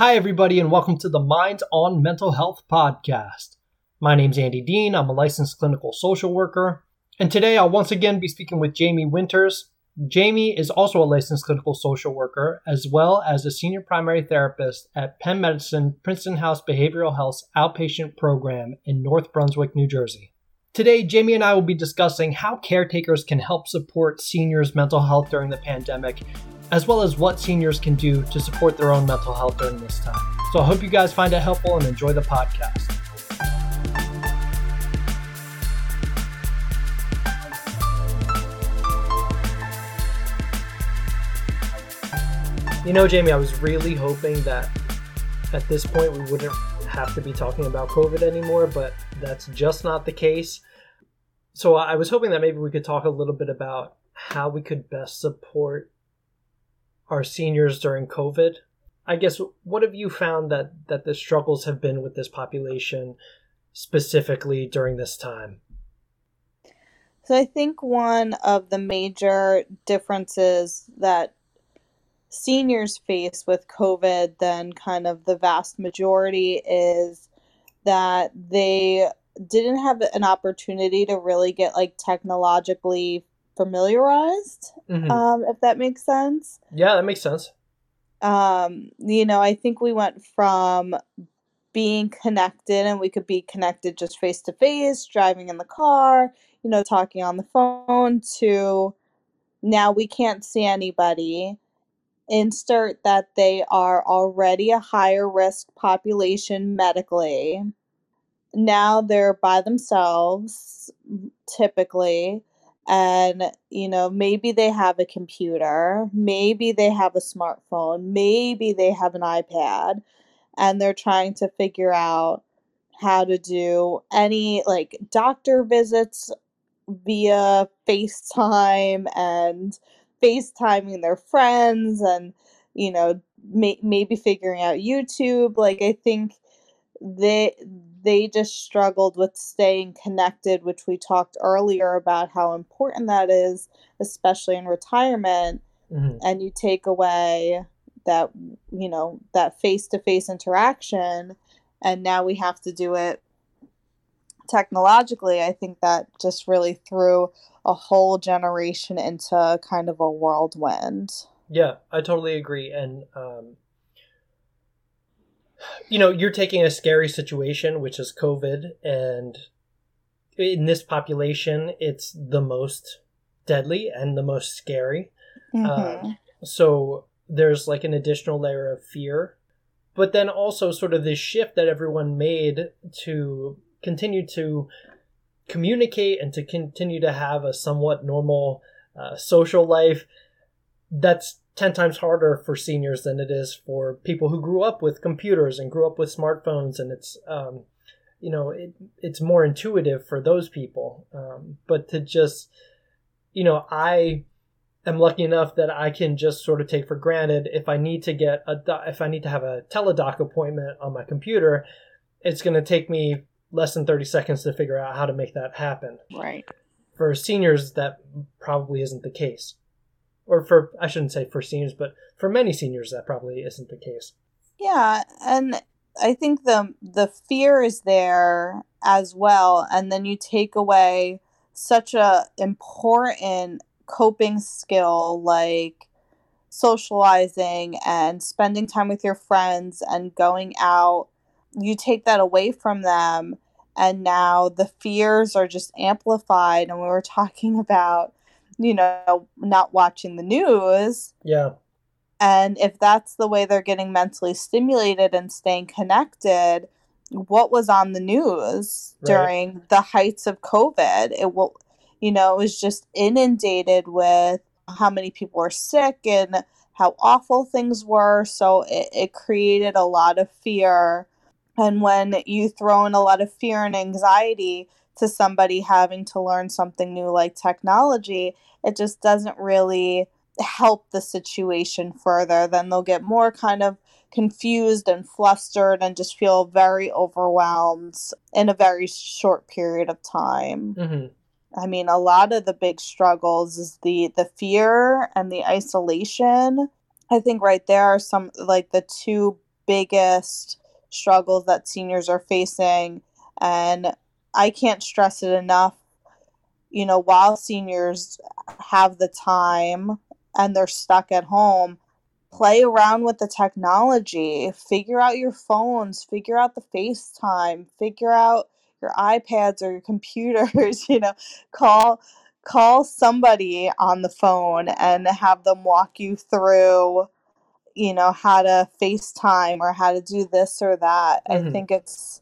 Hi, everybody, and welcome to the Minds on Mental Health podcast. My name's Andy Dean. I'm a licensed clinical social worker. And today I'll once again be speaking with Jamie Winters. Jamie is also a licensed clinical social worker, as well as a senior primary therapist at Penn Medicine Princeton House Behavioral Health's outpatient program in North Brunswick, New Jersey. Today, Jamie and I will be discussing how caretakers can help support seniors' mental health during the pandemic, as well as what seniors can do to support their own mental health during this time. So I hope you guys find it helpful and enjoy the podcast. You know, Jamie, I was really hoping that at this point we wouldn't have to be talking about COVID anymore, but that's just not the case. So I was hoping that maybe we could talk a little bit about how we could best support our seniors during COVID. I guess what have you found that that the struggles have been with this population specifically during this time? So I think one of the major differences that seniors face with COVID than kind of the vast majority is that they didn't have an opportunity to really get like technologically familiarized mm-hmm. um, if that makes sense yeah that makes sense um, you know i think we went from being connected and we could be connected just face to face driving in the car you know talking on the phone to now we can't see anybody insert that they are already a higher risk population medically. Now they're by themselves, typically, and you know, maybe they have a computer, maybe they have a smartphone, maybe they have an iPad, and they're trying to figure out how to do any like doctor visits via FaceTime and FaceTiming their friends and, you know, may- maybe figuring out YouTube. Like, I think they they just struggled with staying connected which we talked earlier about how important that is especially in retirement mm-hmm. and you take away that you know that face-to-face interaction and now we have to do it technologically i think that just really threw a whole generation into kind of a whirlwind. Yeah, I totally agree. And, um, you know, you're taking a scary situation, which is COVID, and in this population, it's the most deadly and the most scary. Mm-hmm. Uh, so there's like an additional layer of fear. But then also, sort of this shift that everyone made to continue to communicate and to continue to have a somewhat normal uh, social life, that's 10 times harder for seniors than it is for people who grew up with computers and grew up with smartphones. And it's, um, you know, it, it's more intuitive for those people. Um, but to just, you know, I am lucky enough that I can just sort of take for granted if I need to get a, if I need to have a teledoc appointment on my computer, it's going to take me less than 30 seconds to figure out how to make that happen. Right. For seniors, that probably isn't the case. Or for, I shouldn't say for seniors, but for many seniors, that probably isn't the case. Yeah. And I think the, the fear is there as well. And then you take away such a important coping skill like socializing and spending time with your friends and going out you take that away from them and now the fears are just amplified and we were talking about you know not watching the news. Yeah. And if that's the way they're getting mentally stimulated and staying connected what was on the news right. during the heights of covid? It will you know it was just inundated with how many people were sick and how awful things were. So it, it created a lot of fear. And when you throw in a lot of fear and anxiety to somebody having to learn something new like technology, it just doesn't really help the situation further. Then they'll get more kind of confused and flustered and just feel very overwhelmed in a very short period of time. Mm-hmm. I mean, a lot of the big struggles is the the fear and the isolation. I think right there are some like the two biggest struggles that seniors are facing. And I can't stress it enough. You know, while seniors have the time and they're stuck at home, play around with the technology, figure out your phones, figure out the FaceTime, figure out your iPads or your computers, you know, call call somebody on the phone and have them walk you through you know how to FaceTime or how to do this or that. Mm-hmm. I think it's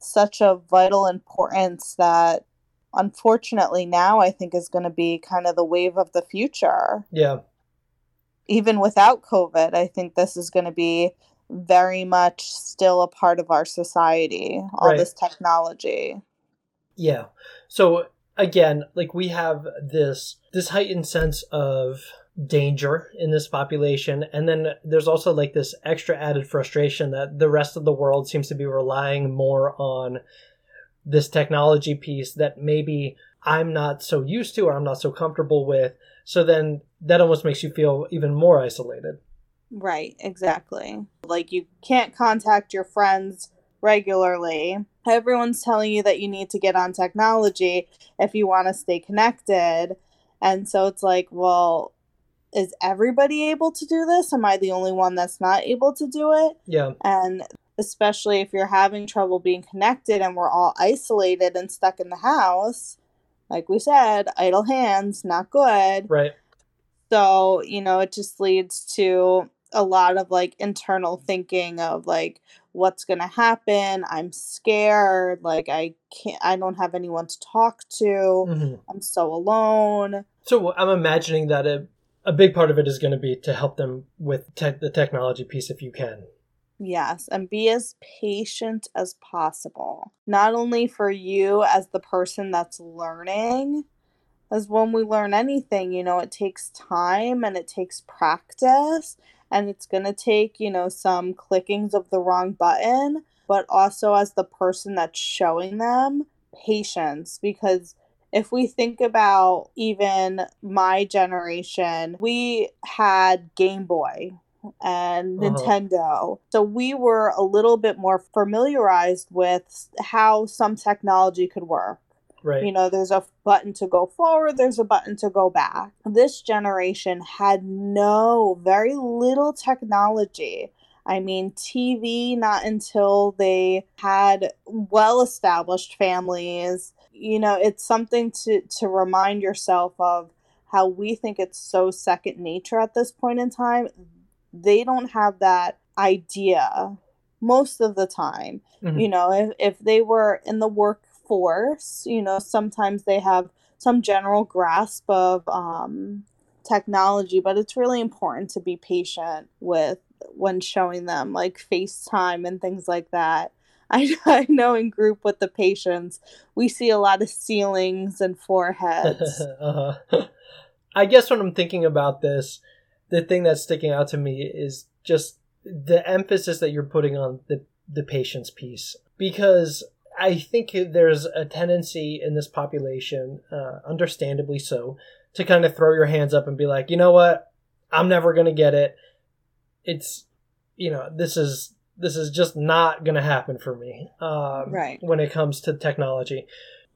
such a vital importance that unfortunately now I think is going to be kind of the wave of the future. Yeah. Even without COVID, I think this is going to be very much still a part of our society, all right. this technology. Yeah. So again, like we have this this heightened sense of danger in this population. And then there's also like this extra added frustration that the rest of the world seems to be relying more on this technology piece that maybe I'm not so used to or I'm not so comfortable with. So then that almost makes you feel even more isolated. Right exactly. Like you can't contact your friends regularly. Everyone's telling you that you need to get on technology if you want to stay connected. And so it's like well is everybody able to do this? Am I the only one that's not able to do it? Yeah. And especially if you're having trouble being connected and we're all isolated and stuck in the house, like we said, idle hands, not good. Right. So, you know, it just leads to a lot of like internal thinking of like what's going to happen. I'm scared. Like I can't I don't have anyone to talk to. Mm-hmm. I'm so alone. So I'm imagining that it a big part of it is going to be to help them with te- the technology piece if you can. Yes, and be as patient as possible. Not only for you as the person that's learning, as when we learn anything, you know, it takes time and it takes practice and it's going to take, you know, some clickings of the wrong button, but also as the person that's showing them patience because if we think about even my generation, we had Game Boy and uh-huh. Nintendo. So we were a little bit more familiarized with how some technology could work. Right. You know, there's a button to go forward, there's a button to go back. This generation had no, very little technology. I mean, TV, not until they had well established families you know it's something to to remind yourself of how we think it's so second nature at this point in time. They don't have that idea most of the time. Mm-hmm. you know if, if they were in the workforce you know sometimes they have some general grasp of um, technology but it's really important to be patient with when showing them like facetime and things like that I, I know in group with the patients, we see a lot of ceilings and foreheads. uh-huh. I guess when I'm thinking about this, the thing that's sticking out to me is just the emphasis that you're putting on the the patience piece because I think there's a tendency in this population, uh, understandably so, to kind of throw your hands up and be like, you know what, I'm never gonna get it. It's, you know, this is this is just not going to happen for me um, right. when it comes to technology.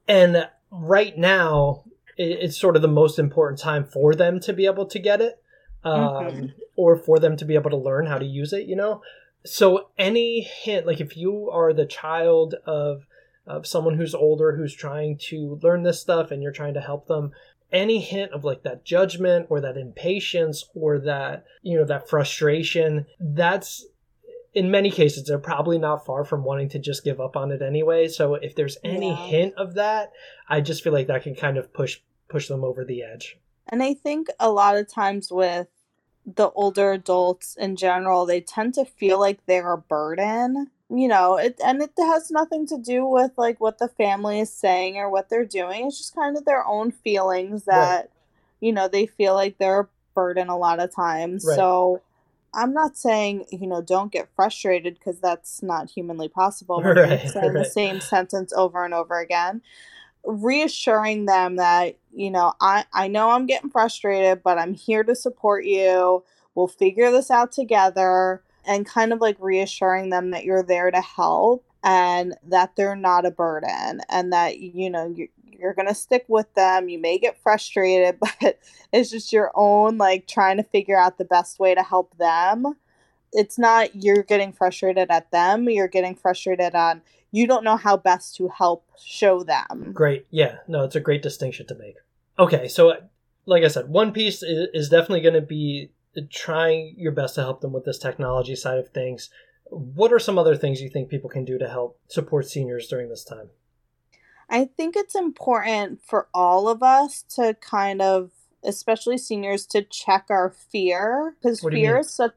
And right now, it's sort of the most important time for them to be able to get it um, mm-hmm. or for them to be able to learn how to use it, you know? So, any hint, like if you are the child of, of someone who's older who's trying to learn this stuff and you're trying to help them, any hint of like that judgment or that impatience or that, you know, that frustration, that's in many cases they're probably not far from wanting to just give up on it anyway so if there's any yeah. hint of that i just feel like that can kind of push push them over the edge and i think a lot of times with the older adults in general they tend to feel like they're a burden you know it and it has nothing to do with like what the family is saying or what they're doing it's just kind of their own feelings that right. you know they feel like they're a burden a lot of times right. so I'm not saying, you know, don't get frustrated because that's not humanly possible. Right, saying right. the same sentence over and over again. Reassuring them that, you know, I, I know I'm getting frustrated, but I'm here to support you. We'll figure this out together. and kind of like reassuring them that you're there to help and that they're not a burden and that you know you, you're going to stick with them you may get frustrated but it's just your own like trying to figure out the best way to help them. It's not you're getting frustrated at them you're getting frustrated on you don't know how best to help show them. Great. Yeah. No it's a great distinction to make. Okay so uh, like i said one piece is definitely going to be uh, trying your best to help them with this technology side of things. What are some other things you think people can do to help support seniors during this time i think it's important for all of us to kind of especially seniors to check our fear because fear is such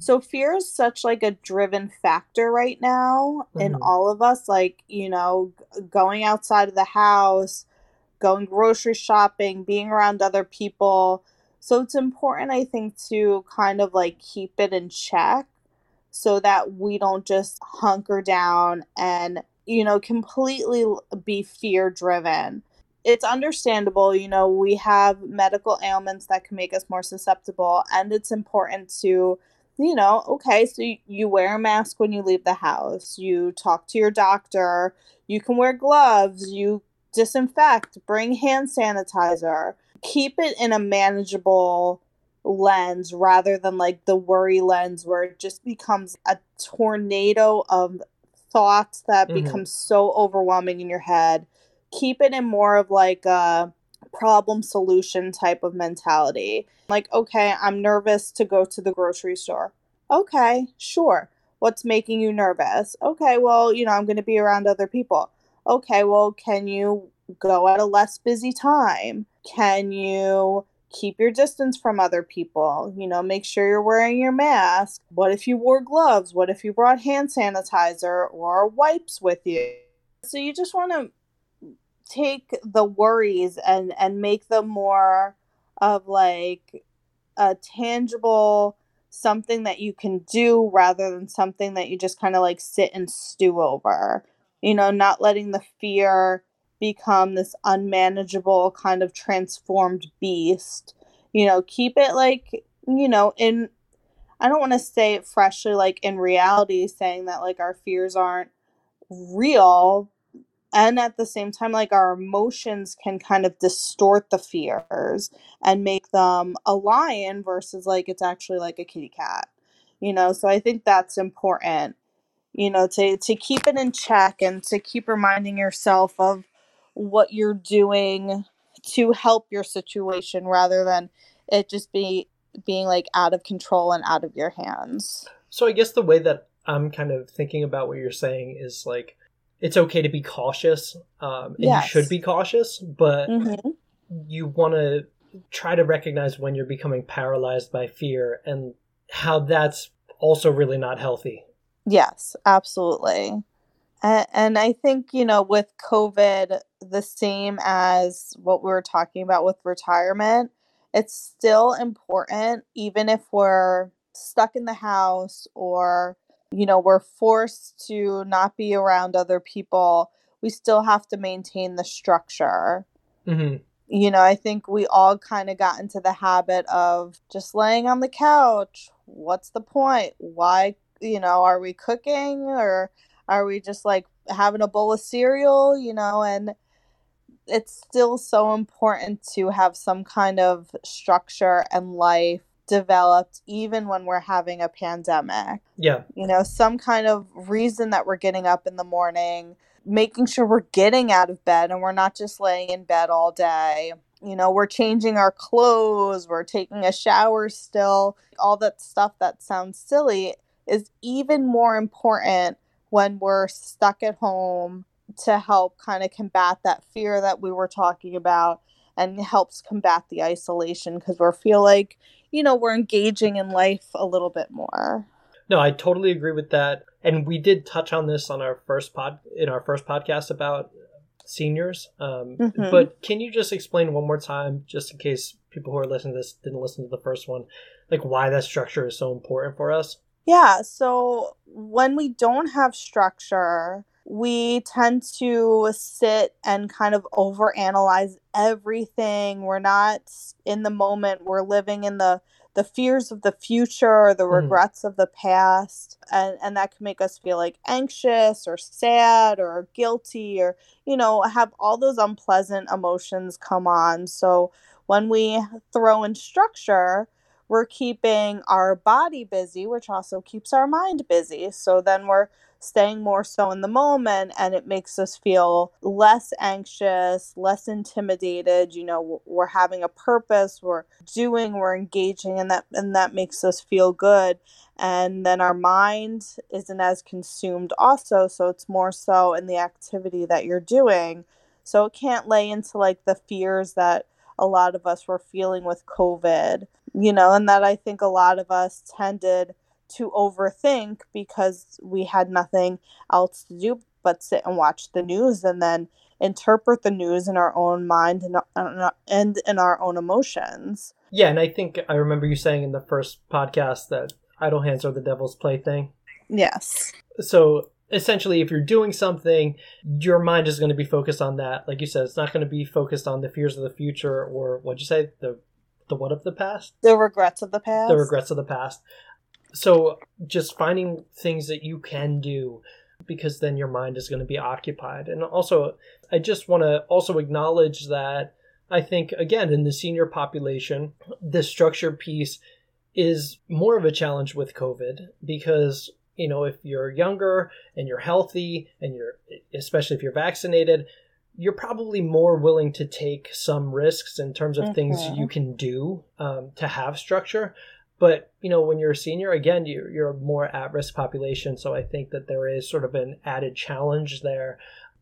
so fear is such like a driven factor right now mm-hmm. in all of us like, you know, going outside of the house, going grocery shopping, being around other people. So it's important I think to kind of like keep it in check so that we don't just hunker down and you know completely be fear driven it's understandable you know we have medical ailments that can make us more susceptible and it's important to you know, okay, so you, wear a mask when you leave the house, you talk to your doctor, you can wear gloves, you disinfect, bring hand sanitizer, keep it in a manageable lens rather than like the worry lens where it just becomes a tornado of thoughts that mm-hmm. become so overwhelming in your head. Keep it in more of like a problem solution type of mentality. Like, okay, I'm nervous to go to the grocery store. Okay, sure. What's making you nervous? Okay, well, you know, I'm going to be around other people. Okay, well, can you go at a less busy time? Can you keep your distance from other people? You know, make sure you're wearing your mask. What if you wore gloves? What if you brought hand sanitizer or wipes with you? So you just want to take the worries and and make them more of like a tangible something that you can do rather than something that you just kind of like sit and stew over you know not letting the fear become this unmanageable kind of transformed beast. You know keep it like you know in i don't want to say it freshly like in reality saying that like our fears aren't real and at the same time like our emotions can kind of distort the fears and make them a lion versus like it's actually like a kitty cat you know? So i think that's important you know to to keep it in check and to keep reminding yourself of what you're doing to help your situation rather than it just be being like out of control and out of your hands so i guess the way that i'm kind of thinking about what you're saying is like it's okay to be cautious um, and yes. you should be cautious but mm-hmm. you want to try to recognize when you're becoming paralyzed by fear and how that's also really not healthy yes absolutely and, and i think you know with covid the same as what we were talking about with retirement it's still important even if we're stuck in the house or you know, we're forced to not be around other people, we still have to maintain the structure. Mm-hmm. You know, I think we all kind of got into the habit of just laying on the couch. What's the point? Why, you know, are we cooking or are we just like having a bowl of cereal, you know? And it's still so important to have some kind of structure and life developed even when we're having a pandemic. Yeah. You know, some kind of reason that we're getting up in the morning, making sure we're getting out of bed and we're not just laying in bed all day. You know, we're changing our clothes, we're taking a shower still. All that stuff that sounds silly is even more important when we're stuck at home to help kind of combat that fear that we were talking about and helps combat the isolation because we feel like you know, we're engaging in life a little bit more. No, I totally agree with that. And we did touch on this on our first pod in our first podcast about seniors. Um, mm-hmm. But can you just explain one more time, just in case people who are listening to this didn't listen to the first one, like why that structure is so important for us? Yeah. So when we don't have structure, we tend to sit and kind of overanalyze everything. We're not in the moment. We're living in the the fears of the future or the mm-hmm. regrets mm. of the past and and that can make us feel like anxious or sad or guilty or you know have all those unpleasant emotions come on so when we throw in structure we're keeping our body busy which also keeps our mind busy so then we're staying more so in the moment and it makes us feel less anxious, less intimidated, you know, we're having a purpose, we're doing, we're engaging and that and that makes us feel good. And then our mind isn't as consumed also, so it's more so in the activity that you're doing. So it can't lay into like the fears that a lot of us were feeling with COVID, you know, and that I think a lot of us tended to overthink because we had nothing else to do but sit and watch the news and then interpret the news in our own mind and, uh, and in our own emotions. Yeah, and I think I remember you saying in the first podcast that idle hands are the devil's plaything. Yes. So essentially, if you're doing something, your mind is going to be focused on that. Like you said, it's not going to be focused on the fears of the future or what'd you say? The the what of the past? The regrets of the past. The regrets of the past so just finding things that you can do because then your mind is going to be occupied and also i just want to also acknowledge that i think again in the senior population the structure piece is more of a challenge with covid because you know if you're younger and you're healthy and you're especially if you're vaccinated you're probably more willing to take some risks in terms of mm-hmm. things you can do um, to have structure but you know, when you're a senior, again, you're, you're a more at-risk population. So I think that there is sort of an added challenge there.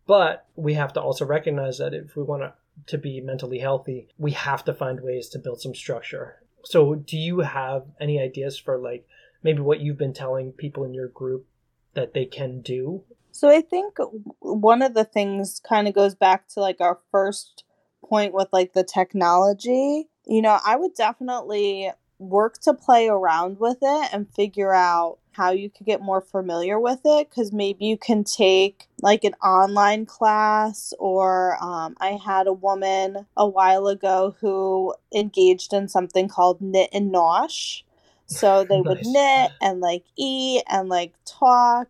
But we have to also recognize that if we want to, to be mentally healthy, we have to find ways to build some structure. So do you have any ideas for like maybe what you've been telling people in your group that they can do? So I think one of the things kind of goes back to like our first point with like the technology. You know, I would definitely work to play around with it and figure out how you could get more familiar with it because maybe you can take like an online class or um, i had a woman a while ago who engaged in something called knit and nosh so they nice. would knit and like eat and like talk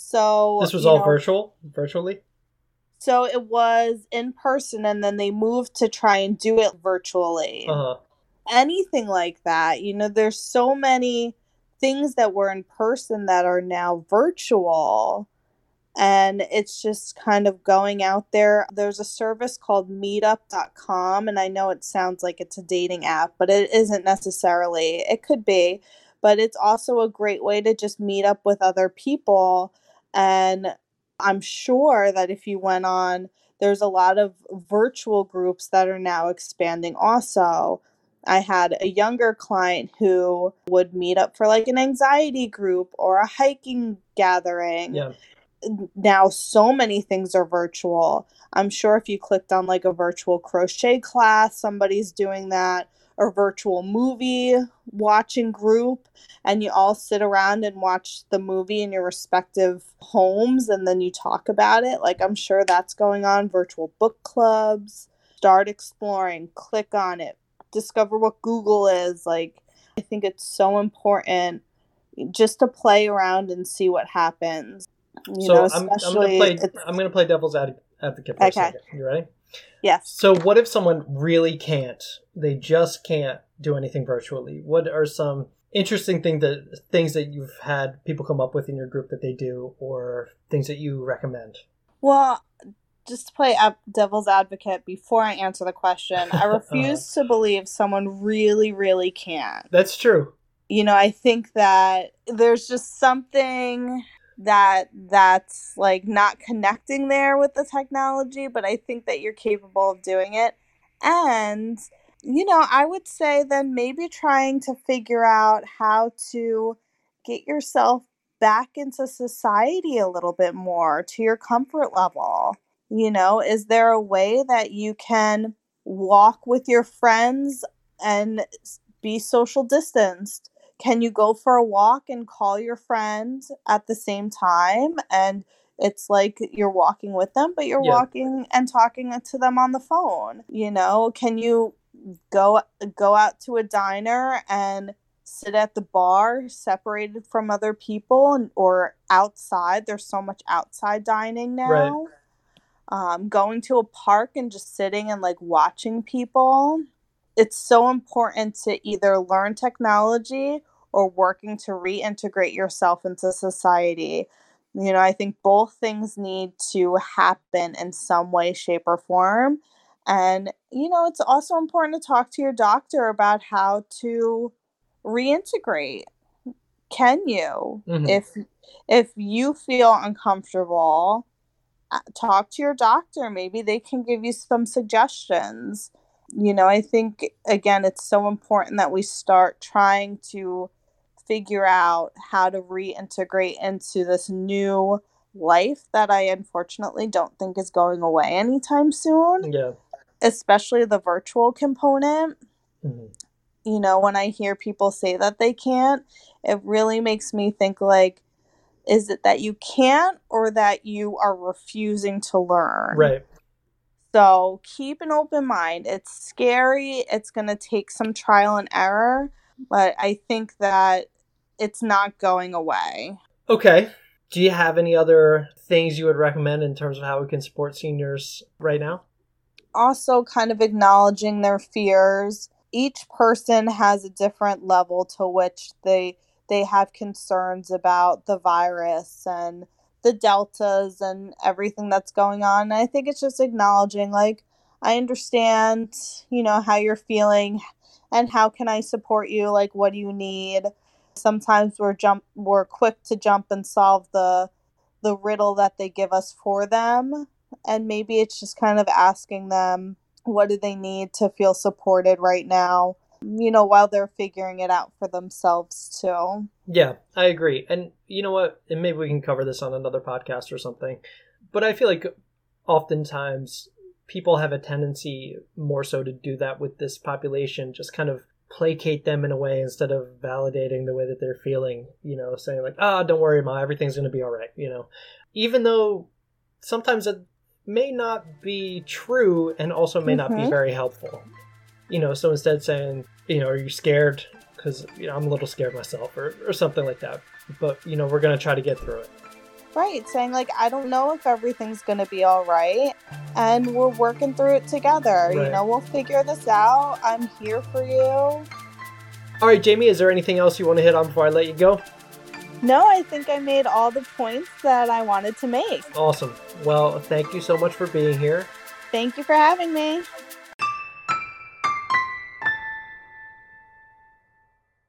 so this was all know, virtual virtually so it was in person and then they moved to try and do it virtually uh-huh anything like that. You know, there's so many things that were in person that are now virtual. And it's just kind of going out there. There's a service called meetup.com, and I know it sounds like it's a dating app, but it isn't necessarily. It could be, but it's also a great way to just meet up with other people. And I'm sure that if you went on, there's a lot of virtual groups that are now expanding also. I had a younger client who would meet up for like an anxiety group or a hiking gathering. Yeah. Now, so many things are virtual. I'm sure if you clicked on like a virtual crochet class, somebody's doing that, or virtual movie watching group, and you all sit around and watch the movie in your respective homes and then you talk about it. Like, I'm sure that's going on. Virtual book clubs. Start exploring, click on it, discover what Google is. Like, I think it's so important just to play around and see what happens. You so know, I'm, I'm gonna play. I'm gonna play devil's advocate for okay. a second. You ready? Yes. So, what if someone really can't? They just can't do anything virtually. What are some interesting thing that things that you've had people come up with in your group that they do, or things that you recommend? Well, just to play devil's advocate before I answer the question, I refuse uh, to believe someone really, really can. That's true. You know, I think that there's just something that that's like not connecting there with the technology, but I think that you're capable of doing it. And, you know, I would say then maybe trying to figure out how to get yourself back into society a little bit more to your comfort level you know, is there a way that you can walk with your friends and be social distanced? Can you go for a walk and call your friend at the same time? And it's like you're walking with them, but you're yeah. walking and talking to them on the phone. You know, can you go go out to a diner and sit at the bar separated from other people and, or outside there's so much outside dining now right. um, going to a park and just sitting and like watching people it's so important to either learn technology or working to reintegrate yourself into society. You know i think both things need to happen in some way shape or form. And you know it's also important to talk to your doctor about how to reintegrate. Can you? Mm-hmm. if if you feel uncomfortable uh, talk to your doctor. Maybe they can give you some suggestions. You know i think again it's so important that we start trying to figure out how to reintegrate into this new life that i unfortunately don't think is going away anytime soon yeah especially the virtual component mm-hmm you know, when I hear people say that they can't, it really makes me think like, is it that you can't or that you are refusing to learn? Right. So keep an open mind. It's scary. It's going to take some trial and error, but I think that it's not going away. Okay. Do you have any other things you would recommend in terms of how we can support seniors right now? Also, kind of acknowledging their fears each person has a different level to which they they have concerns about the virus and the deltas and everything that's going on. And I think it's just acknowledging like I understand, you know, how you're feeling and how can I support you? Like what do you need? Sometimes we're jump we're quick to jump and solve the the riddle that they give us for them. And maybe it's just kind of asking them what do they need to feel supported right now? You know, while they're figuring it out for themselves too. Yeah, I agree. And you know what? And maybe we can cover this on another podcast or something. But I feel like oftentimes people have a tendency more so to do that with this population, just kind of placate them in a way instead of validating the way that they're feeling, you know, saying like, ah, oh, don't worry, Ma, everything's going to be all right, you know. Even though sometimes it, may not be true and also may mm-hmm. not be mm-hmm. very helpful. You know, so instead saying, you know, are you scared? Because you know, I'm a little scared myself, or, or something like that. But you know, we're gonna try to get through it. Right, saying like I don't know if everything's gonna be all right, and we're working through it together. Right. You know, we'll figure this out. I'm here for you. All right, Jamie, is there anything else you want to hit on before I let you go? No, I think I made all the points that I wanted to make. Awesome. Well, thank you so much for being here. Thank you for having me.